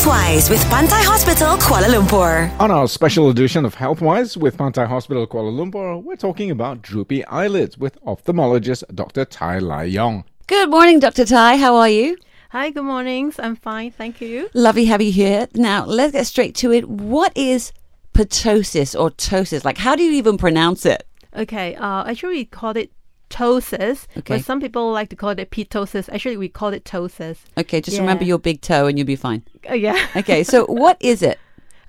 Healthwise with Pantai Hospital Kuala Lumpur. On our special edition of Healthwise with Pantai Hospital Kuala Lumpur, we're talking about droopy eyelids with ophthalmologist Dr. Tai Lai Yong. Good morning, Dr. Tai. How are you? Hi, good mornings. I'm fine, thank you. Lovely have you here. Now, let's get straight to it. What is ptosis or ptosis? Like, how do you even pronounce it? Okay, uh, actually, we call it ptosis, Okay. but some people like to call it ptosis. Actually, we call it ptosis. Okay, just Yeah. remember your big toe and you'll be fine. Uh, yeah. Okay, so what is it?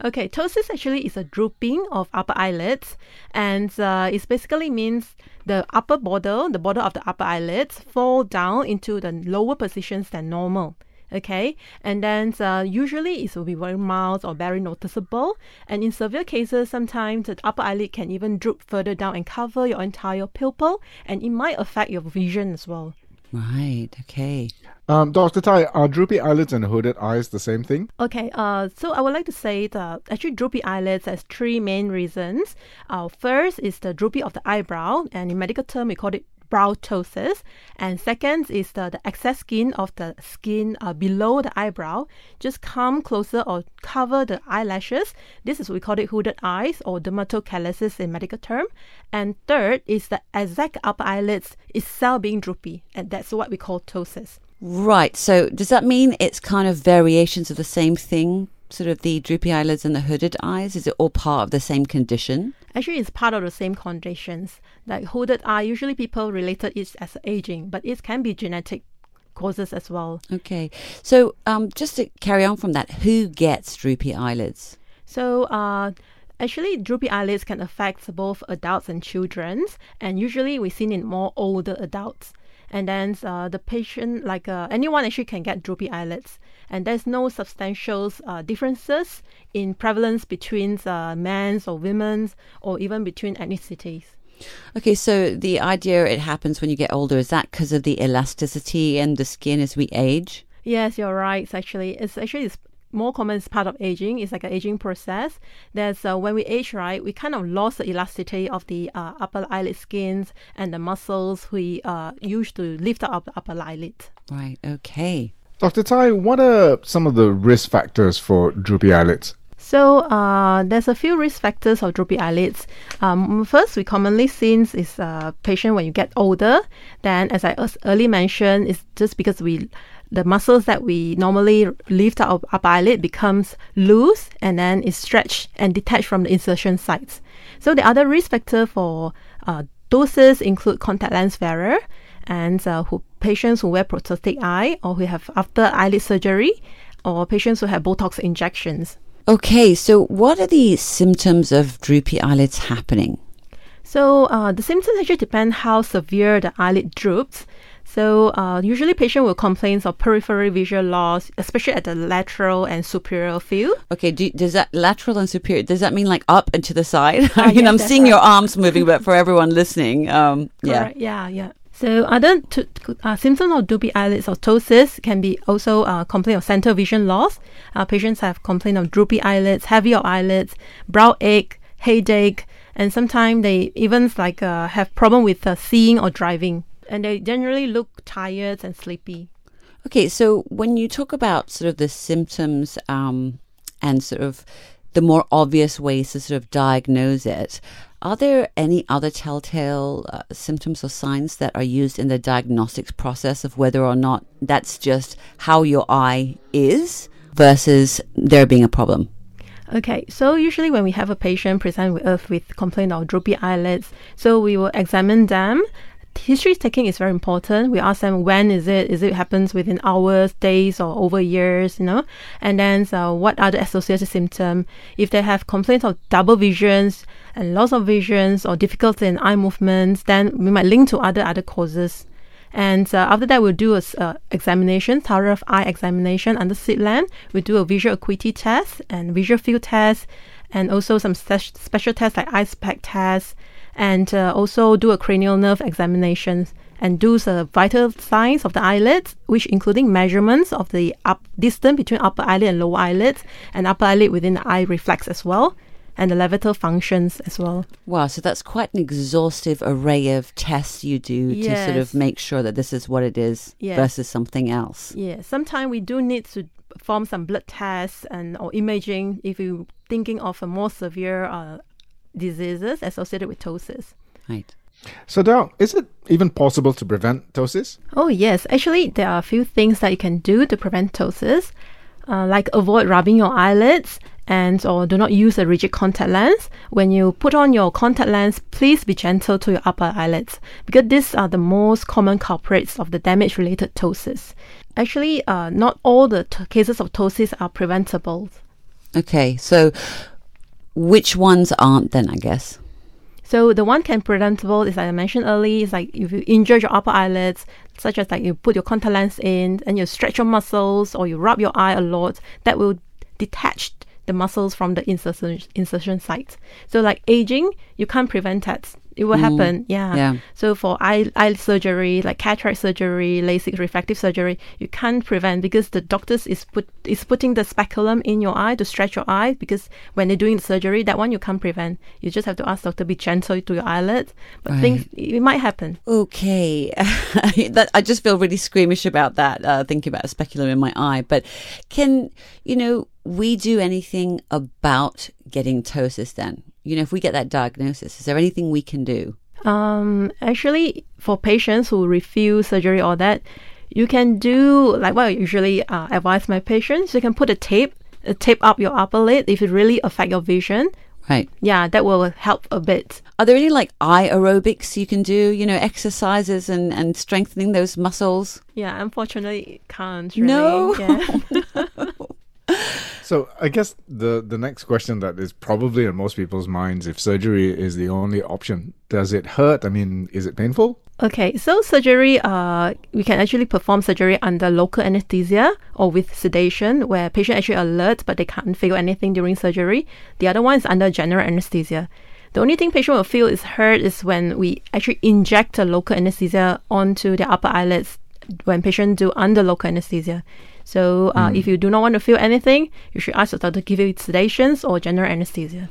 Okay, ptosis actually is a drooping of upper eyelids, and uh, it basically means the upper border, the border of the upper eyelids, fall down into the lower positions than normal. Okay, and then uh, usually it will be very mild or very noticeable, and in severe cases, sometimes the upper eyelid can even droop further down and cover your entire pupil, and it might affect your vision as well. Right, okay. Um, Dr. Tai, are droopy eyelids and hooded eyes the same thing? Okay, uh, so I would like to say that actually droopy eyelids has three main reasons. Uh, first is the droopy of the eyebrow, and in medical term we call it brow ptosis. And second is the, the excess skin of the skin uh, below the eyebrow just come closer or cover the eyelashes. This is we call it hooded eyes or dermatochalasis in medical term. And third is the exact upper eyelids itself being droopy, and that's what we call ptosis. Right, so does that mean it's kind of variations of the same thing? Sort of the droopy eyelids and the hooded eyes? Is it all part of the same condition? Actually, it's part of the same conditions. Like hooded eye, usually people related it as aging, but it can be genetic causes as well. Okay, so um, just to carry on from that, who gets droopy eyelids? So, uh, actually, droopy eyelids can affect both adults and children, and usually we see in more older adults. And then uh, the patient, like uh, anyone, actually can get droopy eyelids, and there's no substantial uh, differences in prevalence between uh, men's or women's, or even between ethnicities. Okay, so the idea it happens when you get older is that because of the elasticity in the skin as we age? Yes, you're right. It's actually it's actually it's more common as part of aging. It's like an aging process. There's uh, when we age, right, we kind of lost the elasticity of the uh, upper eyelid skins and the muscles we uh, use to lift up the upper eyelid. Right, okay. Dr. Tai, what are some of the risk factors for droopy eyelids? So uh, there's a few risk factors of droopy eyelids. Um, first, we commonly seen is uh, patient when you get older. Then, as I early mentioned, it's just because we the muscles that we normally lift up our upper eyelid becomes loose and then is stretched and detached from the insertion sites. So the other risk factor for uh, ptosis include contact lens wearer and uh, who patients who wear prosthetic eye or who have after eyelid surgery or patients who have Botox injections. Okay, so what are the symptoms of droopy eyelids happening? So uh, the symptoms actually depend how severe the eyelid droops. So uh, usually patient will complain of peripheral visual loss, especially at the lateral and superior field. Okay, do, does that lateral and superior, does that mean like up and to the side? I mean, yes, I'm seeing right. your arms moving, but for everyone listening, um, yeah. Correct. Yeah, yeah. So other t- uh, symptoms of droopy eyelids or ptosis can be also uh, complaint of central vision loss. Uh, patients have complaint of droopy eyelids, heavy eyelids, brow ache, headache, and sometimes they even like uh, have problem with uh, seeing or driving, and they generally look tired and sleepy. Okay, so when you talk about sort of the symptoms um, and sort of the more obvious ways to sort of diagnose it, are there any other telltale uh, symptoms or signs that are used in the diagnostics process of whether or not that's just how your eye is versus there being a problem? Okay, so usually when we have a patient present with us with complaint of droopy eyelids, so we will examine them. History taking is very important. We ask them when is it? Is it happens within hours, days, or over years? You know, and then uh, what are the associated symptoms? If they have complaints of double visions and loss of visions or difficulty in eye movements, then we might link to other other causes. And uh, after that, we'll do a uh, examination, thorough eye examination under slit lamp. We do a visual acuity test and visual field test, and also some spe- special tests like ice pack test, and uh, also do a cranial nerve examination and do the vital signs of the eyelids, which including measurements of the up distance between upper eyelid and lower eyelid, and upper eyelid within the eye reflex as well. and the levator functions as well. Wow, so that's quite an exhaustive array of tests you do to sort of make sure that this is what it is Yes. versus something else. Yeah, sometimes we do need to perform some blood tests and or imaging if you're thinking of a more severe uh, diseases associated with ptosis. Right. So, Doc, is it even possible to prevent ptosis? Oh yes, actually there are a few things that you can do to prevent ptosis, uh, like avoid rubbing your eyelids and or do not use a rigid contact lens. When you put on your contact lens, please be gentle to your upper eyelids because these are the most common culprits of the damage-related ptosis. Actually, uh, not all the t- cases of ptosis are preventable. Okay, so which ones aren't then, I guess? So the one can preventable is like I mentioned earlier, is like if you injure your upper eyelids, such as like you put your contact lens in and you stretch your muscles or you rub your eye a lot, that will detach the muscles from the insertion insertion site. So like aging, you can't prevent that. It will happen, yeah. yeah. So for eye eye surgery, like cataract surgery, LASIK refractive surgery, you can't prevent because the doctors is put is putting the speculum in your eye to stretch your eye because when they're doing the surgery, that one you can't prevent. You just have to ask doctor be gentle to your eyelid. But things it might happen. Okay, that I just feel really squeamish about that. Uh, thinking about a speculum in my eye, but can you know we do anything about getting ptosis? Then you know if we get that diagnosis, is there anything we can do? Um, actually, for patients who refuse surgery or that, you can do like what I usually uh, advise my patients. You can put a tape, a tape up your upper lid if it really affect your vision. Right. Yeah, that will help a bit. Are there any like eye aerobics you can do? You know, exercises and and strengthening those muscles. Yeah, unfortunately, it can't. Really. No. Yeah. So, I guess the, the next question that is probably on most people's minds if surgery is the only option, does it hurt? I mean, is it painful? Okay, so surgery, uh, we can actually perform surgery under local anesthesia or with sedation, where patient actually alert but they can't feel anything during surgery. The other one is under general anesthesia. The only thing patient will feel is hurt is when we actually inject a local anesthesia onto the upper eyelids when patient do under local anesthesia. So uh, if you do not want to feel anything, you should ask the doctor to give you sedations or general anesthesia.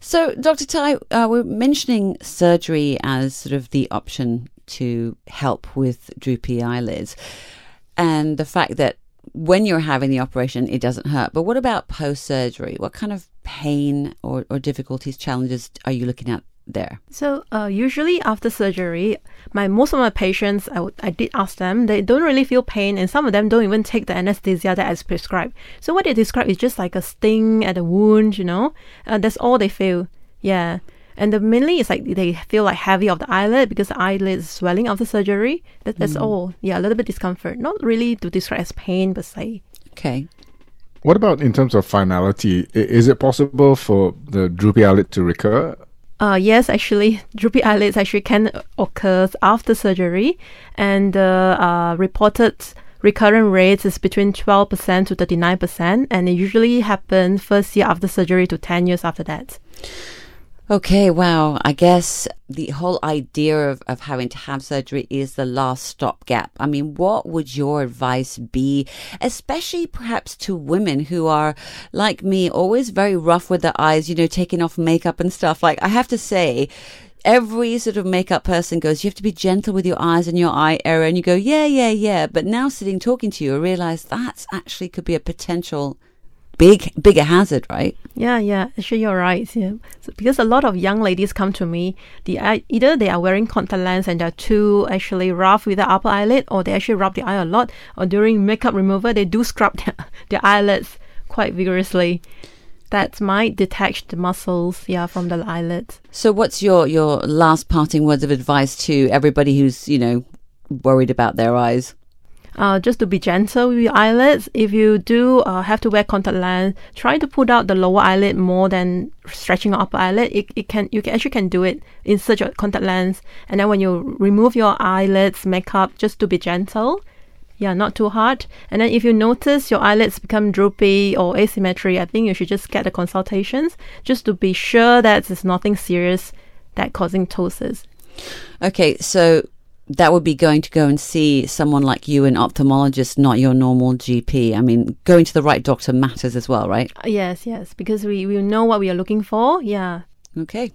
So, Dr. Tai, uh, we're mentioning surgery as sort of the option to help with droopy eyelids, and the fact that when you're having the operation, it doesn't hurt. But what about post surgery? What kind of pain or, or difficulties, challenges are you looking at there? So uh, usually after surgery, my most of my patients, I, I did ask them, they don't really feel pain, and some of them don't even take the anesthesia that is prescribed. So what they describe is just like a sting at the wound, you know. Uh, that's all they feel. Yeah. And the mainly it's like they feel like heavy of the eyelid because the eyelid is swelling after surgery. That, that's all. Yeah, a little bit discomfort. Not really to describe as pain per se. Okay. What about in terms of finality? I- Is it possible for the droopy eyelid to recur? Uh, yes, actually, droopy eyelids actually can occur after surgery, and the uh, reported recurrent rates is between 12% to 39%, and it usually happens first year after surgery to 10 years after that. Okay, wow. I guess the whole idea of, of having to have surgery is the last stopgap. I mean, what would your advice be, especially perhaps to women who are like me, always very rough with their eyes, you know, taking off makeup and stuff? Like, I have to say, every sort of makeup person goes, you have to be gentle with your eyes and your eye area. And you go, yeah, yeah, yeah. But now sitting talking to you, I realize that's actually could be a potential big, bigger hazard, right? Yeah, yeah, actually you're right. Yeah. So because a lot of young ladies come to me, the eye, either they are wearing contact lens and they're too actually rough with the upper eyelid, or they actually rub the eye a lot, or during makeup remover, they do scrub their, their eyelids quite vigorously. That might detach the muscles, yeah, from the eyelids. So, what's your your last parting words of advice to everybody who's you know worried about their eyes? Uh, just to be gentle with your eyelids. If you do uh, have to wear contact lens, try to put out the lower eyelid more than stretching your upper eyelid. It, it can you can, actually can do it. Insert your contact lens, and then when you remove your eyelids makeup, just to be gentle. Yeah, not too hard. And then if you notice your eyelids become droopy or asymmetry, I think you should just get the consultations just to be sure that it's nothing serious that causing ptosis. Okay, so that would be going to go and see someone like you, an ophthalmologist, not your normal GP. I mean, going to the right doctor matters as well, right? Uh, Yes, yes, because we, we know what we are looking for. Yeah. Okay.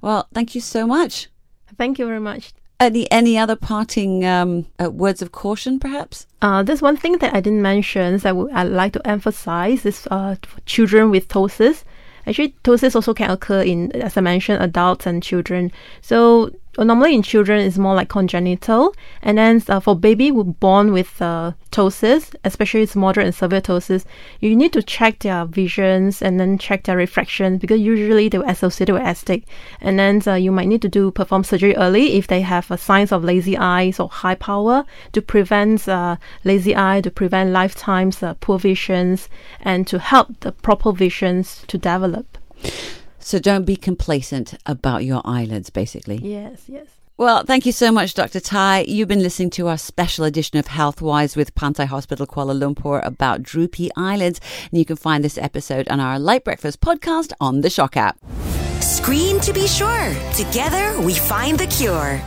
Well, thank you so much. Thank you very much. Any any other parting um, uh, words of caution, perhaps? Uh, there's one thing that I didn't mention that I would- I'd like to emphasize is uh, for children with ptosis. Actually, ptosis also can occur in, as I mentioned, adults and children. So normally in children, it's more like congenital, and then uh, for baby who born with uh, ptosis, especially it's moderate and severe ptosis, you need to check their visions and then check their refraction because usually they were associated with astig, and then uh, you might need to do perform surgery early if they have uh, signs of lazy eyes or high power to prevent uh, lazy eye, to prevent lifetimes uh, poor visions, and to help the proper visions to develop. So don't be complacent about your eyelids, basically. Yes, yes. Well, thank you so much, Dr. Tai. You've been listening to our special edition of Healthwise with Pantai Hospital Kuala Lumpur about droopy eyelids. And you can find this episode on our Light Breakfast podcast on the Shock app. Screen to be sure. Together we find the cure.